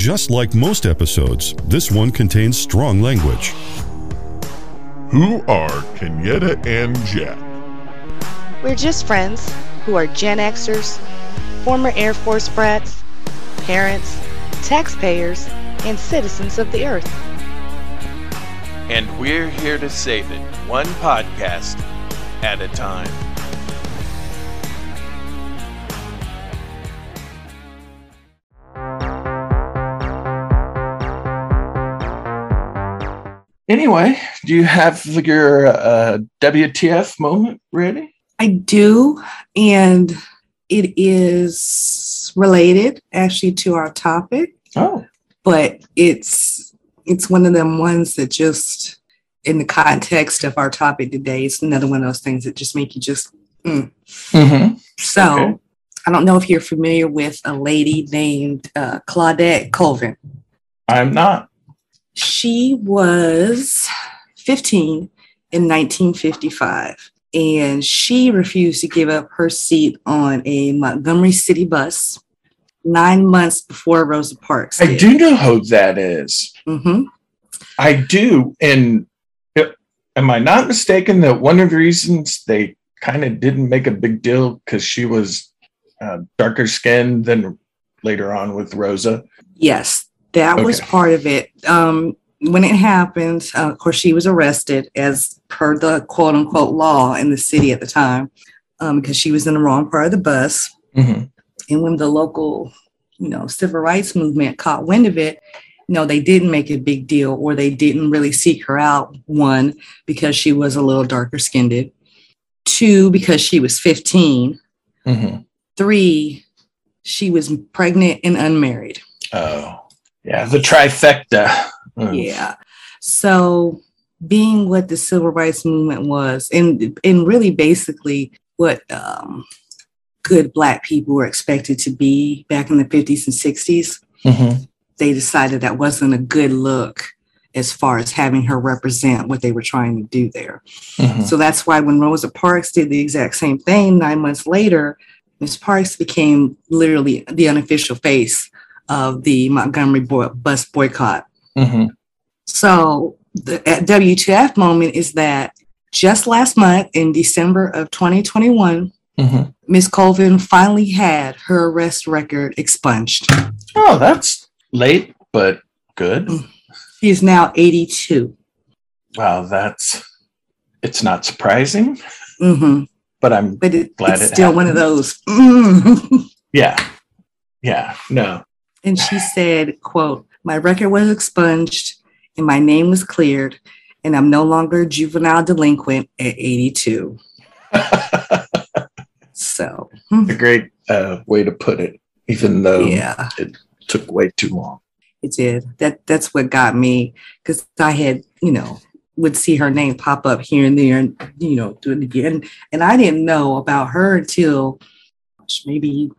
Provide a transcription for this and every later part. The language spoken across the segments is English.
Just like most episodes, this one contains strong language. Who are Kenyetta and Jack? We're just friends who are Gen Xers, former Air Force brats, parents, taxpayers, and citizens of the Earth. And we're here to save it, one podcast at a time. Anyway, do you have your uh, WTF moment ready? I do, and it is related actually to our topic, Oh, but it's it's one of them ones that just in the context of our topic today, it's another one of those things that just make you just mm. mm-hmm. so. Okay. I don't know if you're familiar with a lady named uh, Claudette Colvin. I'm not. She was 15 in 1955, and she refused to give up her seat on a Montgomery City bus nine months before Rosa Parks. I did. do know who that is. Mhm. I do. And am I not mistaken that one of the reasons they kind of didn't make a big deal because she was uh, darker skinned than later on with Rosa? Yes, that was part of it. Um, when it happened, uh, of course, she was arrested as per the quote unquote law in the city at the time um, because she was in the wrong part of the bus. Mm-hmm. And when the local, you know, civil rights movement caught wind of it, you know, they didn't make a big deal or they didn't really seek her out. One, because she was a little darker skinned. Two, because she was 15. Mm-hmm. Three, she was pregnant and unmarried. Oh, yeah. The trifecta. Mm. Yeah. So being what the civil rights movement was, and and really basically what um, good black people were expected to be back in the 50s and 60s, Mhm. they decided that wasn't a good look as far as having her represent what they were trying to do there. Mhm. So that's why when Rosa Parks did the exact same thing nine months later, Miss Parks became literally the unofficial face of the Montgomery boy- bus boycott. Mhm. So the at WTF moment is that just last month in December of 2021, Mhm. Miss Colvin finally had her arrest record expunged. Oh, that's late, but good. Mm. She is now 82. Wow, that's it's not surprising, hmm but I'm But it, Glad it's it still one of those. mm. yeah. Yeah. No. And she said, quote, my record was expunged and my name was cleared and I'm no longer a juvenile delinquent at 82. So, hmm, a great uh, way to put it, even though yeah. it took way too long. It did. That that's what got me because I had, you know, would see her name pop up here and there, and you know, do it again. And I didn't know about her until maybe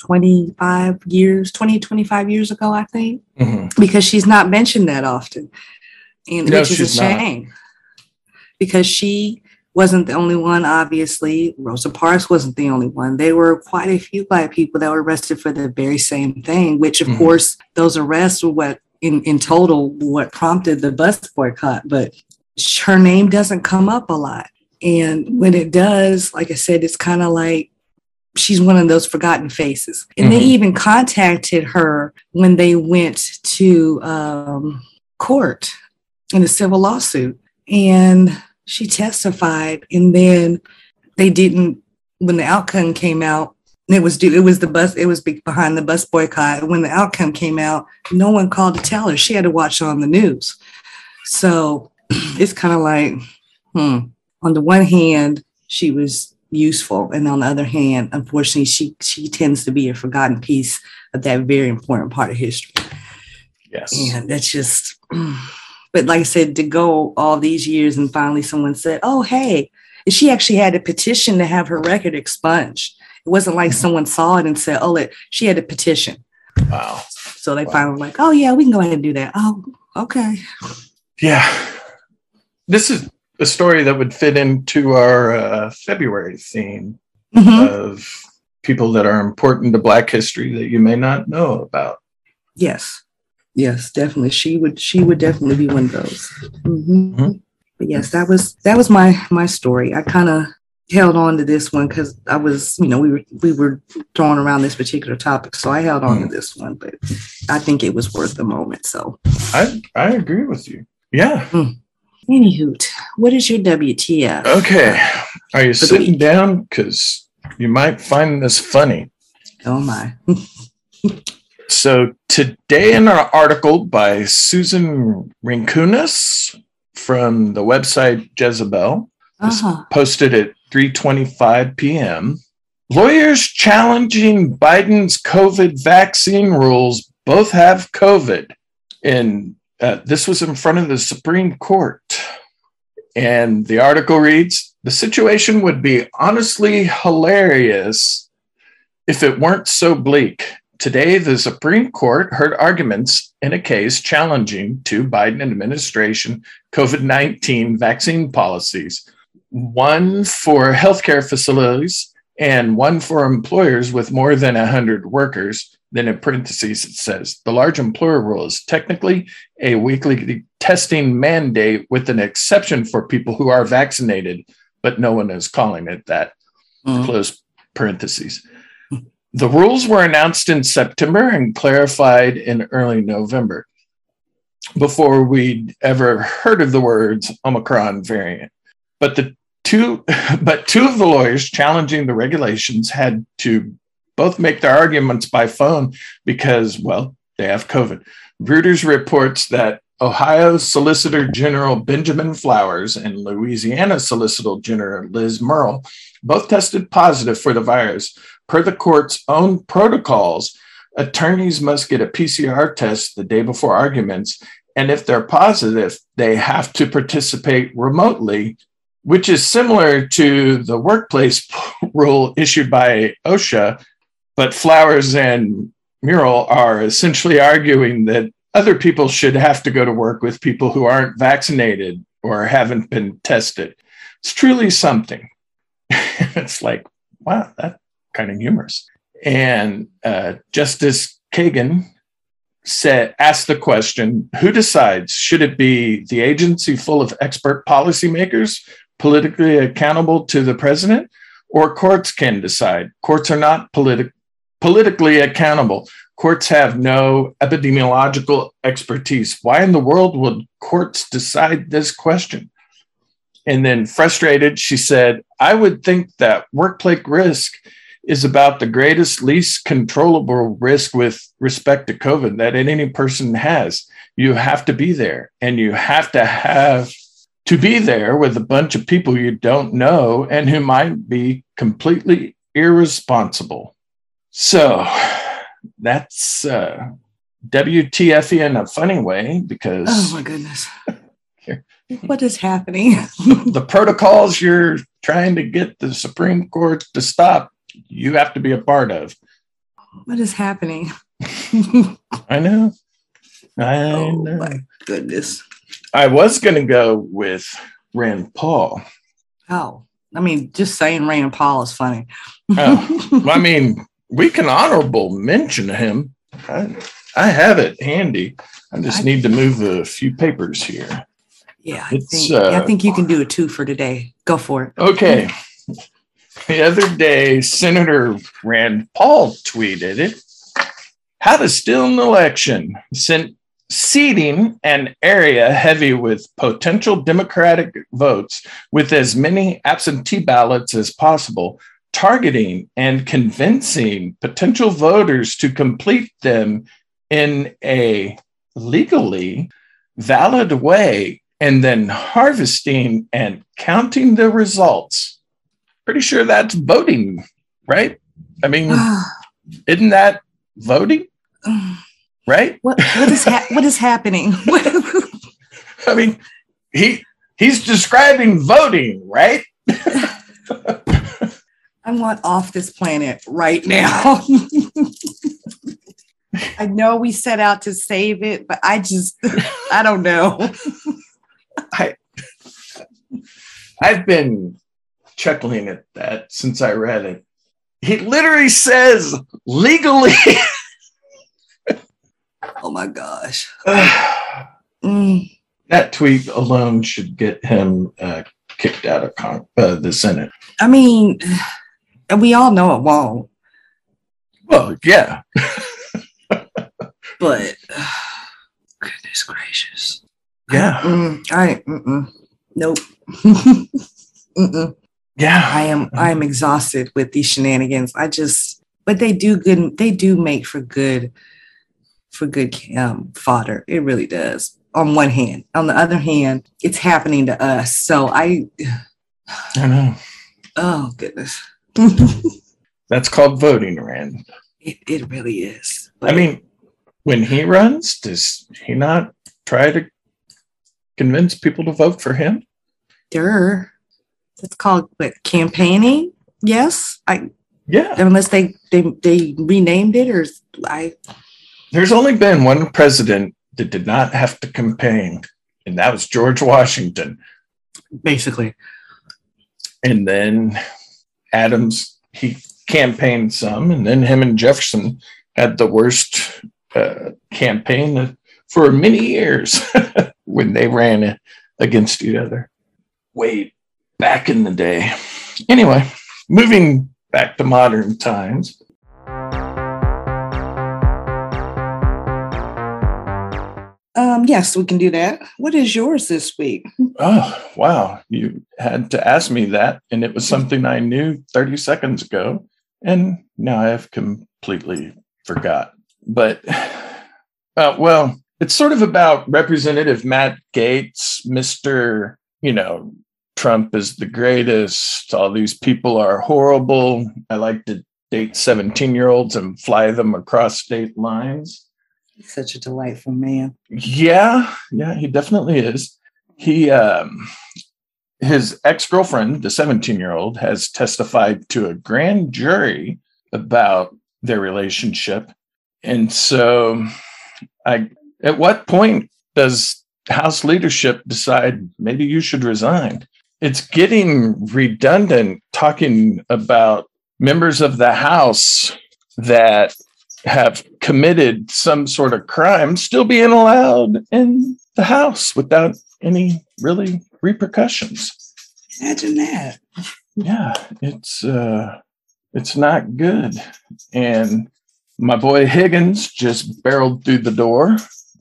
twenty five years, 20, 25 years ago, I think, Mhm. because she's not mentioned that often, and No, which is a she's not. shame. Because she wasn't the only one, obviously. Rosa Parks wasn't the only one. There were quite a few black people that were arrested for the very same thing, which of Mhm. course those arrests were what in, in total what prompted the bus boycott. But her name doesn't come up a lot. And when it does, like I said, it's kind of like she's one of those forgotten faces. And they Mhm. even contacted her when they went to um, court in a civil lawsuit. And she testified. And then they didn't, when the outcome came out, it was due, it was the bus, it was behind the bus boycott. When the outcome came out, no one called to tell her. She had to watch on the news. So it's kind of like, hmm. On the one hand, she was useful, and on the other hand, unfortunately, she she tends to be a forgotten piece of that very important part of history. Yes. And that's just, but like I said, to go all these years and finally someone said, oh, hey, and she actually had a petition to have her record expunged. It wasn't like mm-hmm. someone saw it and said, oh, it, she had a petition. Wow. So they Wow. finally were like, oh, yeah, we can go ahead and do that. Oh, okay. Yeah. This is a story that would fit into our uh, February theme Mhm. of people that are important to Black history that you may not know about. Yes. Yes, definitely. She would she would definitely be one of those. Mhm. Mhm. But yes, that was that was my my story. I kind of held on to this one because I was, you know, we were we were throwing around this particular topic, so I held on to this one. But I think it was worth the moment. So, I I agree with you. Yeah. Anywho, what is your WTF? Okay. Are you For sitting week. down? Because you might find this funny. Oh my! So today in our article by Susan Rinkunas from the website Jezebel, This Uh-huh. posted at 3:25 p.m. Lawyers challenging Biden's COVID vaccine rules both have COVID, and uh, this was in front of the Supreme Court. And the article reads: The situation would be honestly hilarious if it weren't so bleak. Today, the Supreme Court heard arguments in a case challenging two Biden administration COVID 19 vaccine policies one for healthcare facilities and one for employers with more than 100 workers. Then in parentheses, it says the large employer rule is technically a weekly testing mandate with an exception for people who are vaccinated, but no one is calling it that. Mm. Close parentheses. The rules were announced in September and clarified in early November before we'd ever heard of the words Omicron variant. But the two but two of the lawyers challenging the regulations had to both make their arguments by phone because, well, they have COVID. Reuters reports that Ohio Solicitor General Benjamin Flowers and Louisiana Solicitor General Liz Murrill both tested positive for the virus. Per the court's own protocols, attorneys must get a PCR test the day before arguments. And if they're positive, they have to participate remotely, which is similar to the workplace rule issued by OSHA. But Flowers and Murrill are essentially arguing that other people should have to go to work with people who aren't vaccinated or haven't been tested. It's truly something. it's like, wow, that's kind of humorous. And uh, Justice Kagan said, asked the question who decides? Should it be the agency full of expert policymakers, politically accountable to the president, or courts can decide? Courts are not politi- politically accountable. Courts have no epidemiological expertise. Why in the world would courts decide this question? And then, frustrated, she said, I would think that workplace risk is about the greatest, least controllable risk with respect to COVID that any person has. You have to be there and you have to have to be there with a bunch of people you don't know and who might be completely irresponsible. So that's uh, WTF in a funny way because Oh my goodness! What is happening? the protocols you're trying to get the Supreme Court to stop, you have to be a part of. what is happening? I know. I oh know. my goodness! I was going to go with Rand Paul. Oh, I mean, just saying Rand Paul is funny. Oh, I mean, we can honorable mention him. I, I have it handy. I just I- need to move a few papers here. yeah, I It's, think, yeah, I uh, think you can do it too for today. Go for it. Okay. The other day, Senator Rand Paul tweeted it. How to steal an election. Sent seeding an area heavy with potential Democratic votes with as many absentee ballots as possible, targeting and convincing potential voters to complete them in a legally valid way, and then harvesting and counting the results. Pretty sure that's voting, right? I mean, isn't that voting, right? what what is ha- what is happening? I mean, he he's describing voting, right? I want off this planet right now. I know we set out to save it, but I just I don't know. I, I've been chuckling at that since I read it. He literally says legally. Oh my gosh. that Mm, tweet alone should get him uh, kicked out of con- uh, the Senate. I mean, we all know it won't, Well, yeah. but goodness gracious. Yeah. Mm, I mm-mm. nope. mm-mm. Yeah. I am I am exhausted with these shenanigans. I just but they do good they do make for good for good um, fodder. It really does. On one hand. On the other hand, it's happening to us. So I I know. oh goodness. That's called voting, Rand. it, it really is. I mean, when he runs, does he not try to convince people to vote for him? Durr. It's called what, campaigning. Yes, I Yeah. unless they they they renamed it or I There's only been one president that did not have to campaign, and that was George Washington. basically And then Adams, he campaigned some, and then him and Jefferson had the worst uh, campaign for many years when they ran against each other way back in the day. Anyway, moving back to modern times. Um yes we can do that. What is yours this week? Oh, wow. You had to ask me that, and it was something I knew 30 seconds ago, and now I have completely forgot. But, uh, well, it's sort of about Representative Matt Gaetz, Mr. You know, Trump is the greatest. All these people are horrible. I like to date 17 year olds and fly them across state lines. Such a delightful man. Yeah, yeah, he definitely is. He um his ex-girlfriend, the 17-year-old, has testified to a grand jury about their relationship. And so I at what point does House leadership decide maybe you should resign? It's getting redundant talking about members of the House that have committed some sort of crime still being allowed in the house without any really repercussions. Imagine that. Yeah, it's uh it's not good. And my boy Higgins just barreled through the door.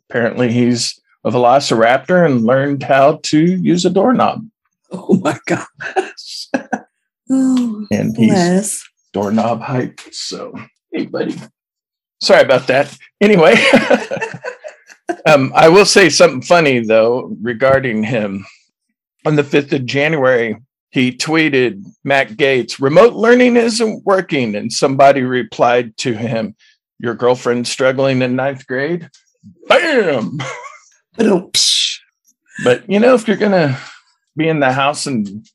Apparently he's a velociraptor and learned how to use a doorknob. Oh my gosh. oh, And he's bless. doorknob height. So, hey, buddy. Sorry about that. Anyway, um, I will say something funny though regarding him. On the 5th of January, he tweeted Matt Gaetz, remote learning isn't working. And somebody replied to him, Your girlfriend struggling in ninth grade? Bam! But. But you know, if you're gonna be in the House and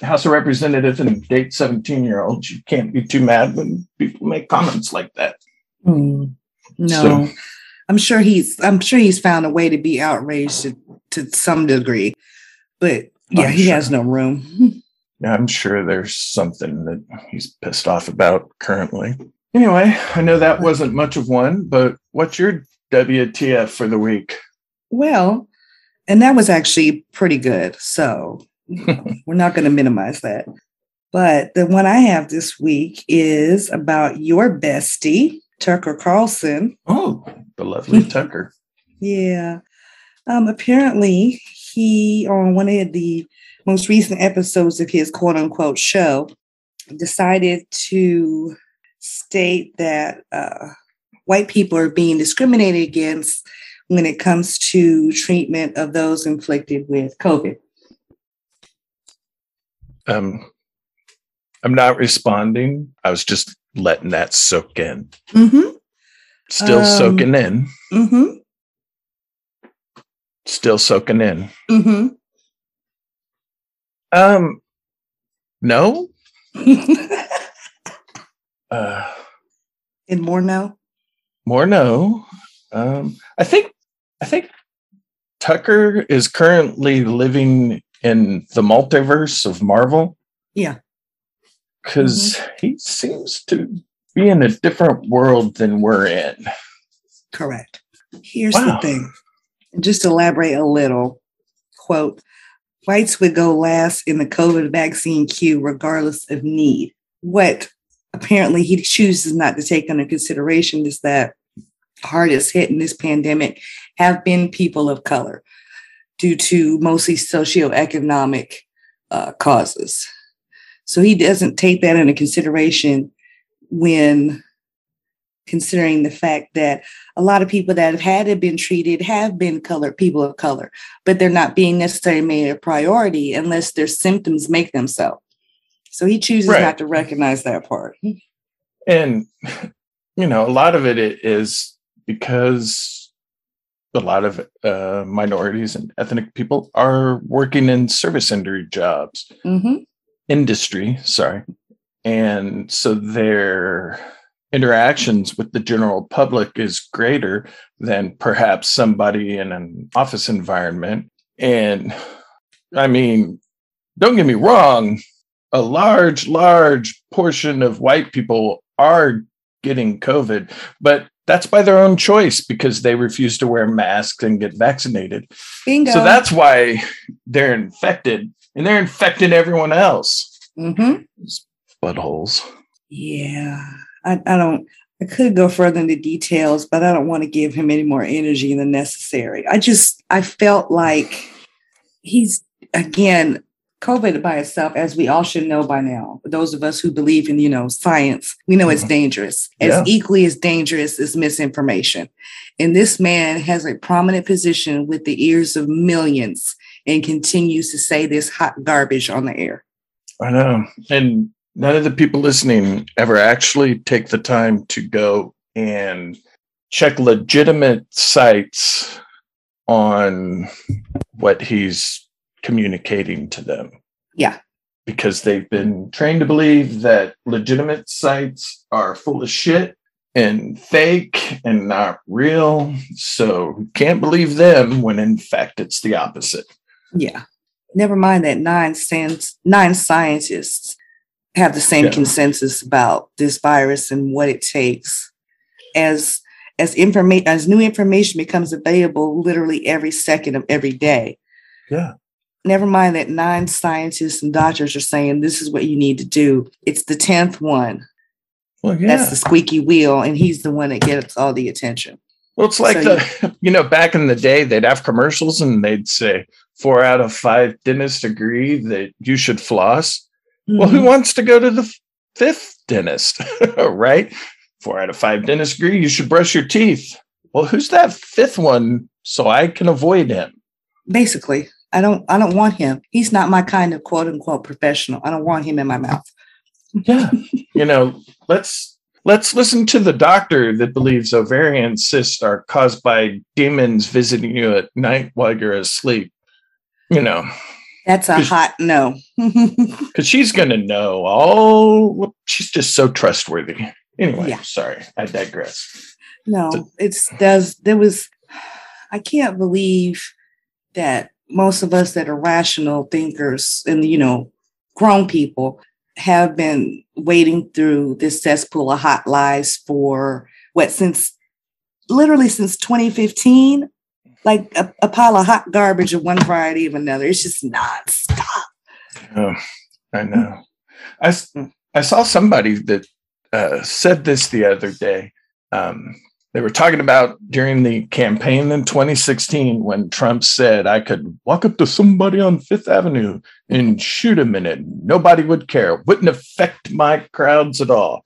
House of Representatives and date 17 year olds, you can't be too mad when people make comments like that. Hmm. no. So- I'm sure he's I'm sure he's found a way to be outraged to, to some degree. But yeah, I'm he sure. has no room. Yeah, I'm sure there's something that he's pissed off about currently. Anyway, I know that wasn't much of one, but what's your WTF for the week? Well, and that was actually pretty good. So we're not going to minimize that. But the one I have this week is about your bestie, Tucker Carlson. Oh, the lovely Tucker. Yeah. Um, apparently, he, on one of the most recent episodes of his quote unquote show, decided to state that uh, white people are being discriminated against when it comes to treatment of those inflicted with COVID. Um, I'm not responding. I was just letting that soak in. Mm-hmm. Still Um, soaking in. Mm-hmm. Still soaking in. Mm-hmm. Um, no. Uh, and more now. more no. Um, I think I think Tucker is currently living in the multiverse of Marvel Yeah. Because he seems to be in a different world than we're in. Correct. Here's Wow. the thing. Just elaborate a little, quote, whites would go last in the COVID vaccine queue regardless of need. What apparently he chooses not to take into consideration is that hardest hit in this pandemic have been people of color due to mostly socioeconomic uh, causes. So he doesn't take that into consideration when considering the fact that a lot of people that have had it been treated have been colored people of color, but they're not being necessarily made a priority unless their symptoms make them so. So he chooses Right. not to recognize that part. And, you know, a lot of it is because a lot of uh, minorities and ethnic people are working in service industry jobs, hmm industry, sorry. And so their interactions with the general public is greater than perhaps somebody in an office environment. And I mean, don't get me wrong, a large, large portion of white people are getting COVID, but that's by their own choice because they refuse to wear masks and get vaccinated. Bingo. So that's why they're infected and they're infecting everyone else. hmm Buttholes. Yeah, I, I don't. I could go further into details, but I don't want to give him any more energy than necessary. I just I felt like he's again COVID by itself, as we all should know by now. Those of us who believe in you know science, we know it's Mhm. dangerous. As Yeah. equally as dangerous as misinformation. And this man has a prominent position with the ears of millions and continues to say this hot garbage on the air. I know. And none of the people listening ever actually take the time to go and check legitimate sites on what he's communicating to them. Yeah. Because they've been trained to believe that legitimate sites are full of shit and fake and not real. So can't believe them when in fact it's the opposite. Yeah. Never mind that nine science, nine scientists have the same Yeah. consensus about this virus and what it takes. As as information as new information becomes available literally every second of every day. Yeah. Never mind that nine scientists and doctors are saying this is what you need to do. It's the tenth one. Well, yeah. That's the squeaky wheel, and he's the one that gets all the attention. Well, it's like So the, you know, back in the day, they'd have commercials and they'd say four out of five dentists agree that you should floss. Well, who mm-hmm. wants to go to the fifth dentist, right? Four out of five dentists agree you should brush your teeth. Well, who's that fifth one so I can avoid him? Basically, I don't I don't want him. He's not my kind of quote unquote professional. I don't want him in my mouth. Yeah. you know, let's let's listen to the doctor that believes ovarian cysts are caused by demons visiting you at night while you're asleep. You know, That's a hot no. because she's going to know all. She's just so trustworthy. Anyway, Yeah. sorry, I digress. no, it's does there was I can't believe that most of us that are rational thinkers and you know grown people have been wading through this cesspool of hot lies for what since literally since 2015 like a, a pile of hot garbage of one variety of another it's just nonstop Oh, I know. i i saw somebody that uh, said this the other day. Um, they were talking about during the campaign in 2016 when Trump said, I could walk up to somebody on Fifth Avenue and shoot him in it. Nobody would care. Wouldn't affect my crowds at all.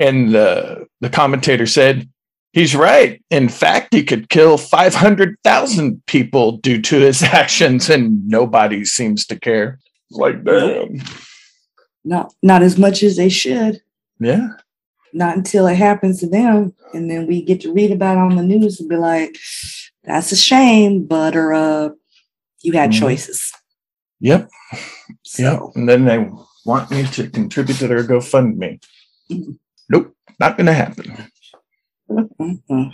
And the, the commentator said, He's right. In fact, he could kill 500,000 people due to his actions, and nobody seems to care. It's like, damn. not not as much as they should Yeah. Not until it happens to them and then we get to read about it on the news and be like that's a shame but or uh you had Mhm. choices Yep. so Yep. And then they want me to contribute to their GoFundMe. Mhm. Nope. Not going to happen. mhm.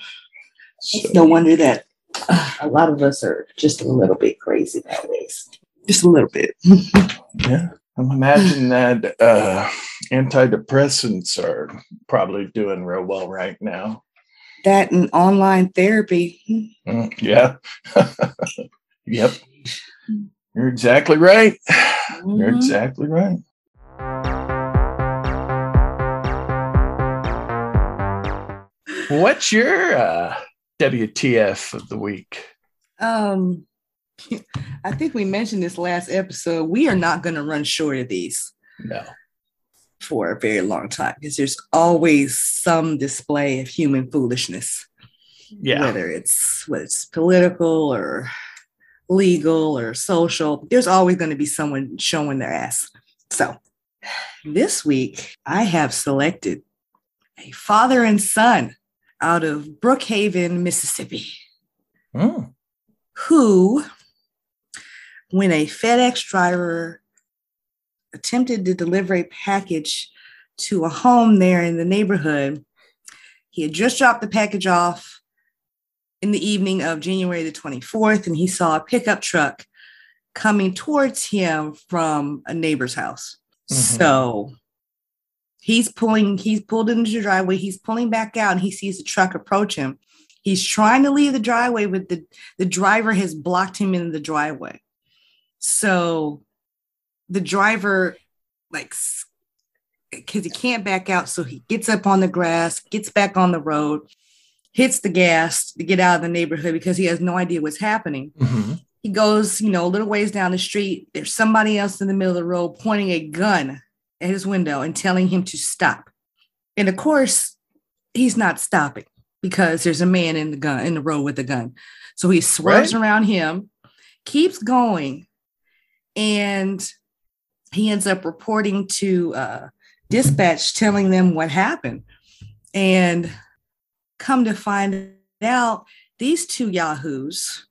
So, it's no wonder that uh, a lot of us are just a little bit crazy nowadays just a little bit yeah. I'm imagining that uh, antidepressants are probably doing real well right now. That and online therapy. Mm, yeah. yep. You're exactly right. You're Mhm. exactly right. What's your uh, WTF of the week? Um, I think we mentioned this last episode. We are not going to run short of these No. for a very long time because there's always some display of human foolishness, Yeah. whether it's whether it's political or legal or social. There's always going to be someone showing their ass. So this week, I have selected a father and son out of Brookhaven, Mississippi. Mm. who, when a FedEx driver attempted to deliver a package to a home there in the neighborhood, he had just dropped the package off in the evening of January the 24th, and he saw a pickup truck coming towards him from a neighbor's house. Mhm. So he's pulling, he's pulled into the driveway, he's pulling back out, and he sees the truck approach him. He's trying to leave the driveway, but the, the driver has blocked him in the driveway. So the driver, like, because he can't back out, so he gets up on the grass, gets back on the road, hits the gas to get out of the neighborhood because he has no idea what's happening. Mhm. He goes, you know, a little ways down the street. There's somebody else in the middle of the road pointing a gun at his window and telling him to stop. And of course, he's not stopping because there's a man in the gun in the road with a gun. So he swerves Right. around him, keeps going, and he ends up reporting to uh, dispatch, telling them what happened. And come to find out, these two yahoos,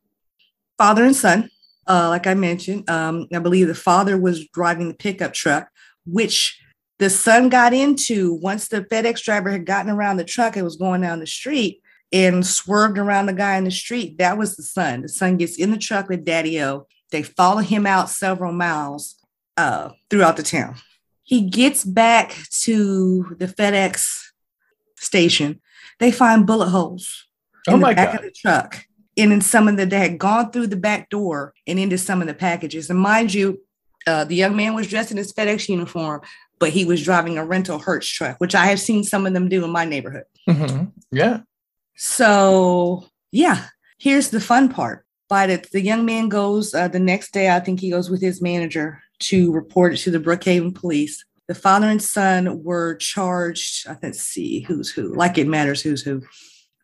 father and son, uh, like I mentioned, um, I believe the father was driving the pickup truck, which the son got into once the FedEx driver had gotten around the truck and was going down the street and swerved around the guy in the street. That was the son. The son gets in the truck with Daddy O. They follow him out several miles uh, throughout the town. He gets back to the FedEx station. They find bullet holes in Oh the back God. of the truck and in some of the they had gone through the back door and into some of the packages. And mind you, uh, the young man was dressed in his FedEx uniform, but he was driving a rental Hertz truck, which I have seen some of them do in my neighborhood. Mhm. Yeah. So yeah, here's the fun part. By the, the young man goes uh, the next day, I think he goes with his manager to report it to the Brookhaven police. The father and son were charged. I let's see who's who. Like it matters who's who.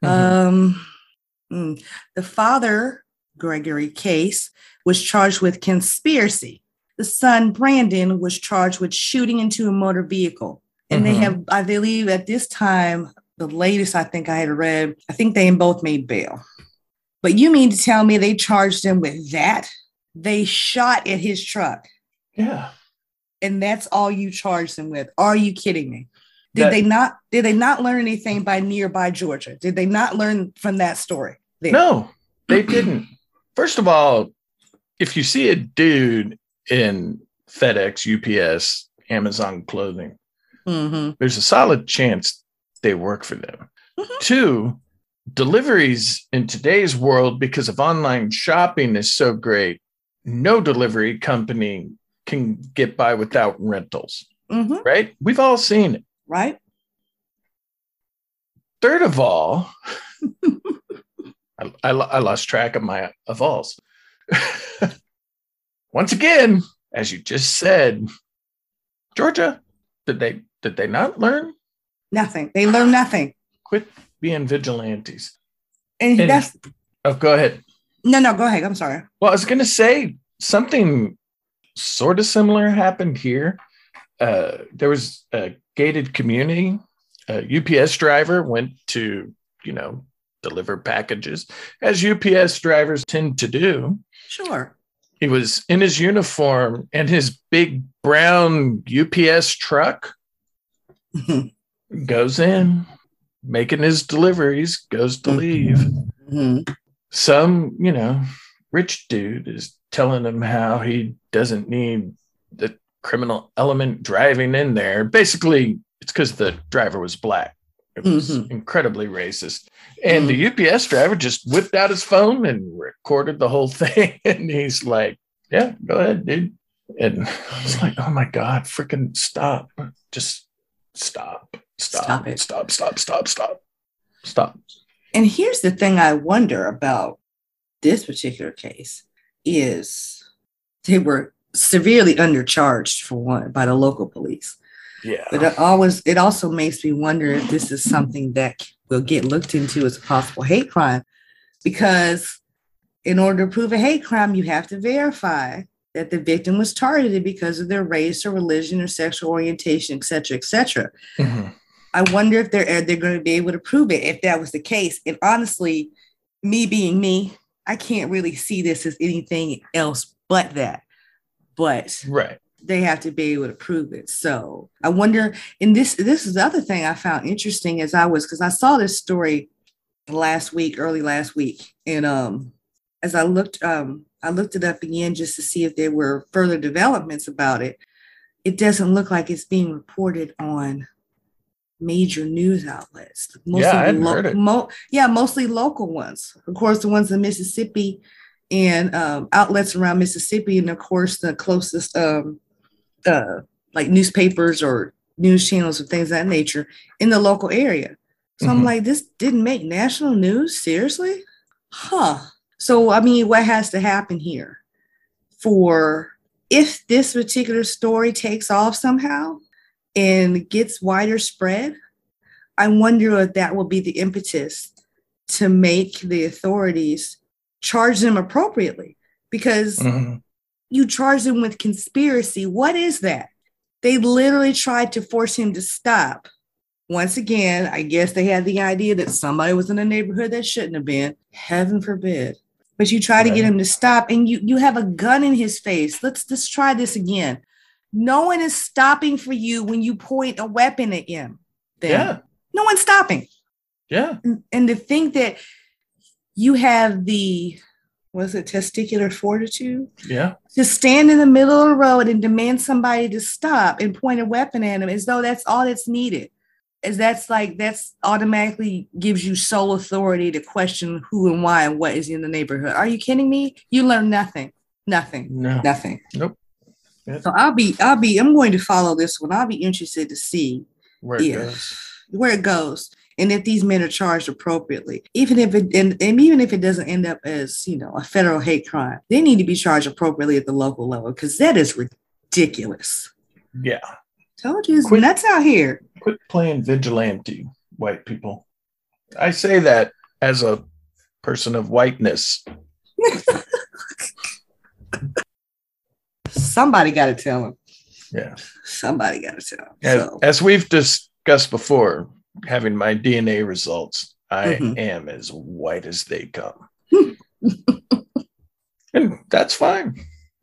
Mhm. Um, mm, the father, Gregory Case, was charged with conspiracy. The son, Brandon, was charged with shooting into a motor vehicle. And they Mhm. have, I believe, at this time, the latest I think I had read, I think they both made bail. But you mean to tell me they charged him with that? They shot at his truck, yeah. and that's all you charged them with. Are you kidding me? Did That- they not? Did they not learn anything by nearby Georgia? Did they not learn from that story? there? No, they didn't. First of all, if you see a dude in FedEx, UPS, Amazon clothing, Mhm. there's a solid chance they work for them. Mhm. Two, deliveries in today's world, because of online shopping is so great, no delivery company can get by without rentals, Mhm. right? We've all seen it. Right? Third of all, I, I, I lost track of my of alls. Once again, as you just said, Georgia, did they did they not learn? Nothing. They learn nothing. Quit being vigilantes. And, And- that's Oh, go ahead. no, no. Go ahead. I'm sorry. Well, I was going to say something sort of similar happened here. Uh, there was a gated community. A UPS driver went to, you know, deliver packages, as UPS drivers tend to do. Sure. He was in his uniform and his big brown UPS truck goes in, making his deliveries, goes to leave. Mhm. some, you know, rich dude is telling him how he doesn't need the criminal element driving in there. Basically, it's because the driver was black. It was Mhm. incredibly racist. And the UPS driver just whipped out his phone and recorded the whole thing. And he's like, Yeah, go ahead, dude. And I was like, Oh my God, freaking stop. Just stop. Stop. Stop it. Stop, stop, stop, stop. Stop. And here's the thing I wonder about this particular case is they were severely undercharged for one by the local police. Yeah. But it always it also makes me wonder if this is something that will get looked into as a possible hate crime. Because in order to prove a hate crime, you have to verify that the victim was targeted because of their race or religion or sexual orientation, et cetera, et cetera. Mhm. I wonder if they're they're going to be able to prove it if that was the case. And honestly, me being me, I can't really see this as anything else but that. But Right. they have to be able to prove it. So I wonder. And this this is the other thing I found interesting as I was because I saw this story last week, early last week, and um, as I looked um, I looked it up again just to see if there were further developments about it. It doesn't look like it's being reported on major news outlets. Yeah, I hadn't heard it. mo- yeah, mostly local ones. Of course, the ones in Mississippi and um, outlets around Mississippi, and of course, the closest um, uh, like newspapers or news channels or things of that nature in the local area. So I'm Mhm. like, this didn't make national news? Seriously? Huh. So, I mean, what has to happen here for if this particular story takes off somehow and gets wider spread? I wonder if that will be the impetus to make the authorities charge them appropriately because Mhm. you charge them with conspiracy. What is that? They literally tried to force him to stop. Once again, I guess they had the idea that somebody was in the neighborhood that shouldn't have been. Heaven forbid. But you try to get him to stop and you you have a gun in his face. Let's let's try this again. No one is stopping for you when you point a weapon at him. Then. Yeah. No one's stopping Yeah. and, and to think that you have the was it testicular fortitude Yeah. to stand in the middle of the road and demand somebody to stop and point a weapon at him as though that's all that's needed as that's like that's automatically gives you sole authority to question who and why and what is in the neighborhood are you kidding me you learn nothing nothing No. nothing Nope. Yeah. so i'll be i'll be i'm going to follow this one i'll be interested to see Where it Yeah. goes. where it goes and if these men are charged appropriately even if it and, and even if it doesn't end up as you know a federal hate crime they need to be charged appropriately at the local level because that is ridiculous Yeah. Told you it's Quit- nuts out here Quit playing vigilante, white people. I say that as a person of whiteness. somebody got to tell them Yeah. somebody got to tell them As, so, as we've discussed before, having my DNA results, I Mhm. am as white as they come. and that's fine.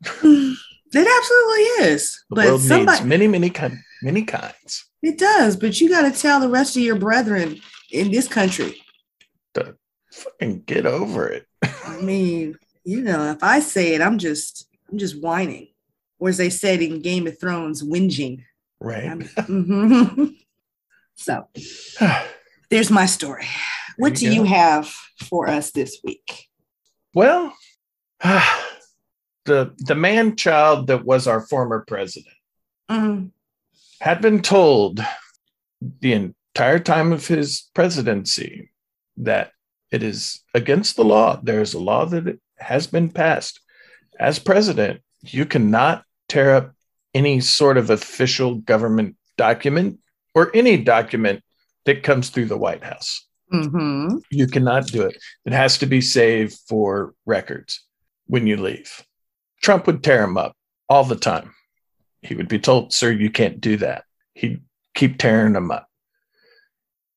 it absolutely is The but world somebody needs many, many, kind, many kinds. it does but you got to tell the rest of your brethren in this country To fucking get over it. I mean, you know, if I say it, I'm just I'm just whining. Or as they said in Game of Thrones, whinging. Right. Mhm. so there's my story. What do you you go. have for us this week? Well, the the man child that was our former president Mm, had been told the entire time of his presidency that it is against the law. There is a law that has been passed. As president, you cannot tear up any sort of official government document or any document that comes through the White House. mhm. You cannot do it. It has to be saved for records when you leave. Trump would tear them up all the time. He would be told, Sir, you can't do that. He'd keep tearing them up.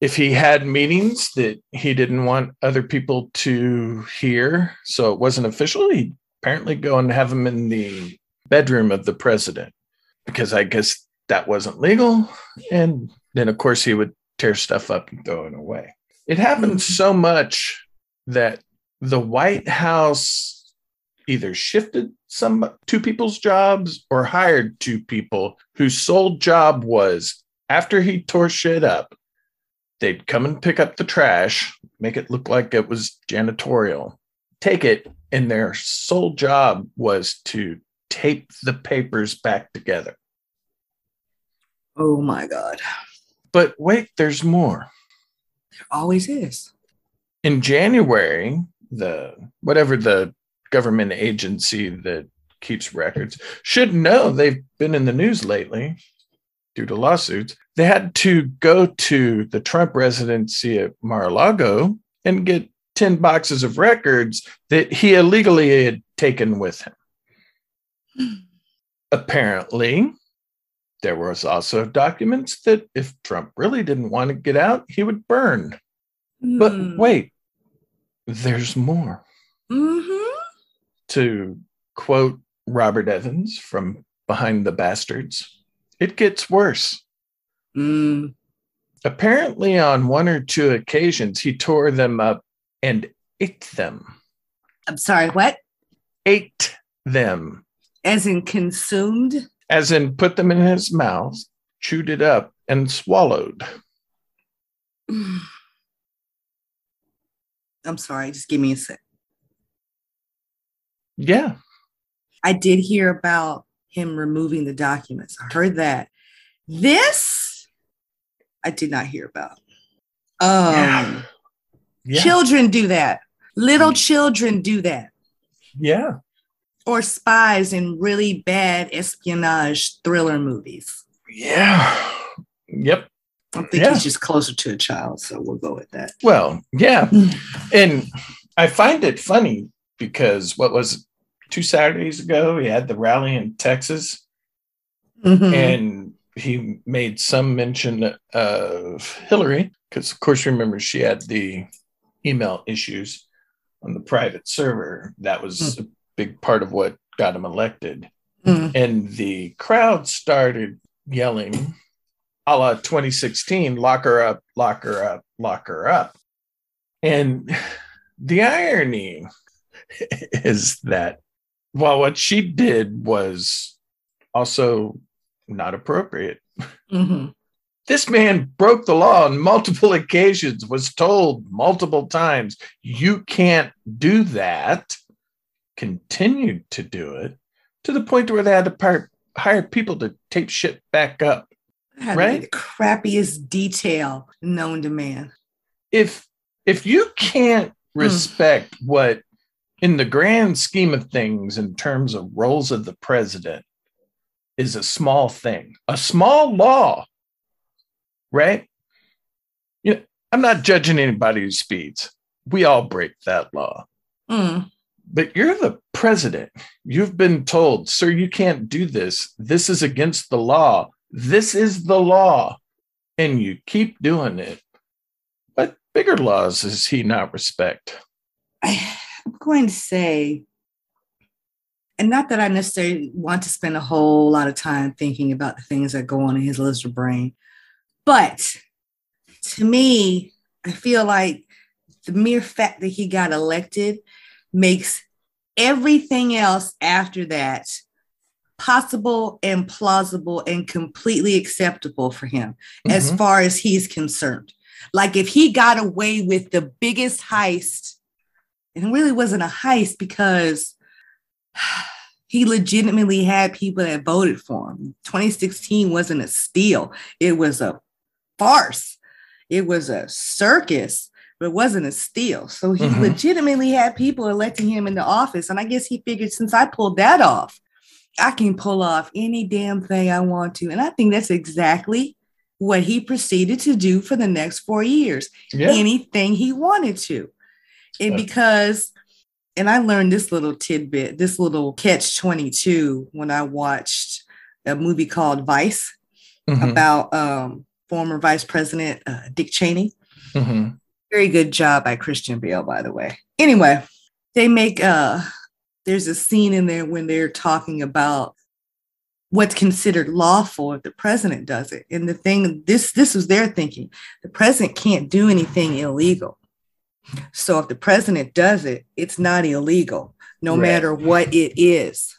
If he had meetings that he didn't want other people to hear, so it wasn't official, he'd apparently go and have them in the bedroom of the president because I guess that wasn't legal. And then, of course, he would tear stuff up and throw it away. It happened mm-hmm. so much that the White House either shifted some two people's jobs or hired two people whose sole job was after he tore shit up they'd come and pick up the trash, make it look like it was janitorial, take it, and their sole job was to tape the papers back together. Oh my God. But wait, there's more. There always is. In January, the whatever the government agency that keeps records should know they've been in the news lately due to lawsuits. They had to go to the Trump residency at Mar-a-Lago and get 10 boxes of records that he illegally had taken with him. Apparently, there was also documents that if Trump really didn't want to get out, he would burn. But Hmm. wait, there's more. Mhm. To quote Robert Evans from Behind the Bastards, it gets worse. Mm. Apparently, on one or two occasions, he tore them up and ate them. I'm sorry, what? Ate them, As in consumed? as in put them in his mouth, chewed it up, and swallowed. I'm sorry, just give me a sec. Yeah. I did hear about him removing the documents. I heard that. This, I did not hear about. Um, Yeah. Yeah. Children do that. Little children do that. yeah. Or spies in really bad espionage thriller movies. Yeah. Yep. I think Yeah. he's just closer to a child, so we'll go with that. Well, yeah. And I find it funny because what was it, two Saturdays ago, he had the rally in Texas Mhm. and he made some mention of Hillary because, of course, remember she had the email issues on the private server. That was a big part of what got him elected. Mm. And the crowd started yelling, a la 2016, lock her up, lock her up, lock her up. And the irony is that well, what she did was also not appropriate, Mhm. this man broke the law on multiple occasions, was told multiple times, you can't do that, continued to do it to the point where they had to par- hire people to tape shit back up. Right? The crappiest detail known to man. If if you can't respect what in the grand scheme of things in terms of roles of the president is a small thing, a small law, right? You know, I'm not judging anybody who speeds. We all break that law. Mm. But you're the president. You've been told, sir, you can't do this. This is against the law. This is the law. And you keep doing it. What bigger laws does he not respect? I'm going to say, and not that I necessarily want to spend a whole lot of time thinking about the things that go on in his lizard brain, but to me, I feel like the mere fact that he got elected makes everything else after that possible and plausible and completely acceptable for him as Mhm. far as he's concerned. Like if he got away with the biggest heist, and it really wasn't a heist because he legitimately had people that voted for him. 2016 wasn't a steal, it was a farce, it was a circus. But it wasn't a steal. So he Mhm. legitimately had people electing him into office. And I guess he figured since I pulled that off, I can pull off any damn thing I want to. And I think that's exactly what he proceeded to do for the next four years Yeah. anything he wanted to. And because, and I learned this little tidbit, this little catch 22 when I watched a movie called Vice Mhm. about um, former Vice President uh, Dick Cheney. Mhm. Very good job by Christian Bale, by the way. Anyway, they make uh there's a scene in there when they're talking about what's considered lawful if the president does it. And the thing this this was their thinking. The president can't do anything illegal. So if the president does it, it's not illegal, no Right. matter what it is.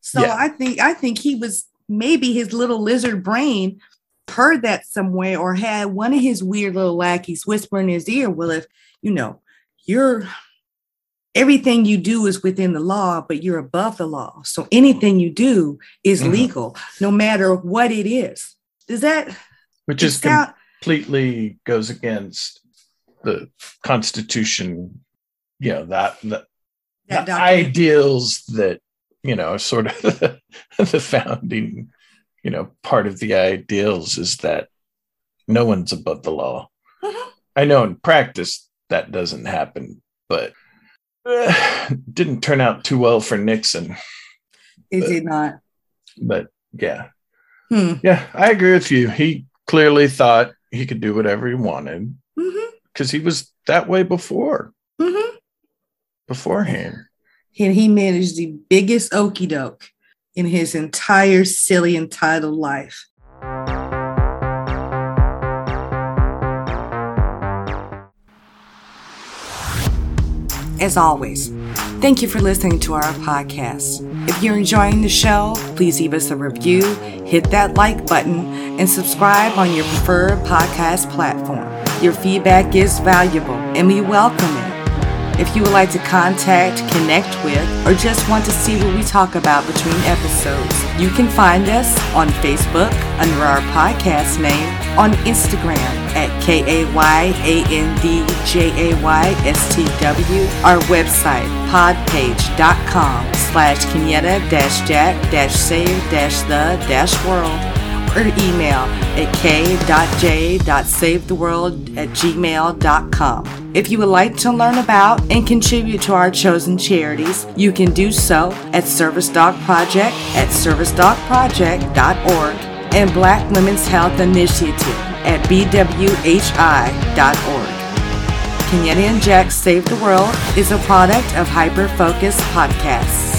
So Yeah. I think I think he was maybe his little lizard brain heard that somewhere or had one of his weird little lackeys whisper in his ear, well, if you know, you're everything you do is within the law, but you're above the law. So anything you do is Mhm. legal, no matter what it is. Does that which is sound- completely goes against the Constitution. You know that the, that the ideals that you know sort of the, the founding you know part of the ideals is that no one's above the law i know in practice that doesn't happen but uh, didn't turn out too well for nixon it did not. but yeah Hmm. yeah i agree with you he clearly thought he could do whatever he wanted because he was that way before hmm beforehand And he managed the biggest okey doke in his entire silly entitled life. As always, thank you for listening to our podcast. If you're enjoying the show, please leave us a review, hit that like button, and subscribe on your preferred podcast platform. Your feedback is valuable and we welcome it. If you would like to contact, connect with, or just want to see what we talk about between episodes, you can find us on Facebook under our podcast name, on Instagram at K-A-Y-A-N-D-J-A-Y-S-T-W, our website, podpage.com slash Kenyetta-Jack-Save-the-World, or email at k.j.savetheworld at gmail.com. If you would like to learn about and contribute to our chosen charities, you can do so at Service Dog Project at servicedogproject.org and Black Women's Health Initiative at bwhi.org. Kenyetta and Jack Save the World is a product of Hyper Focus Podcasts.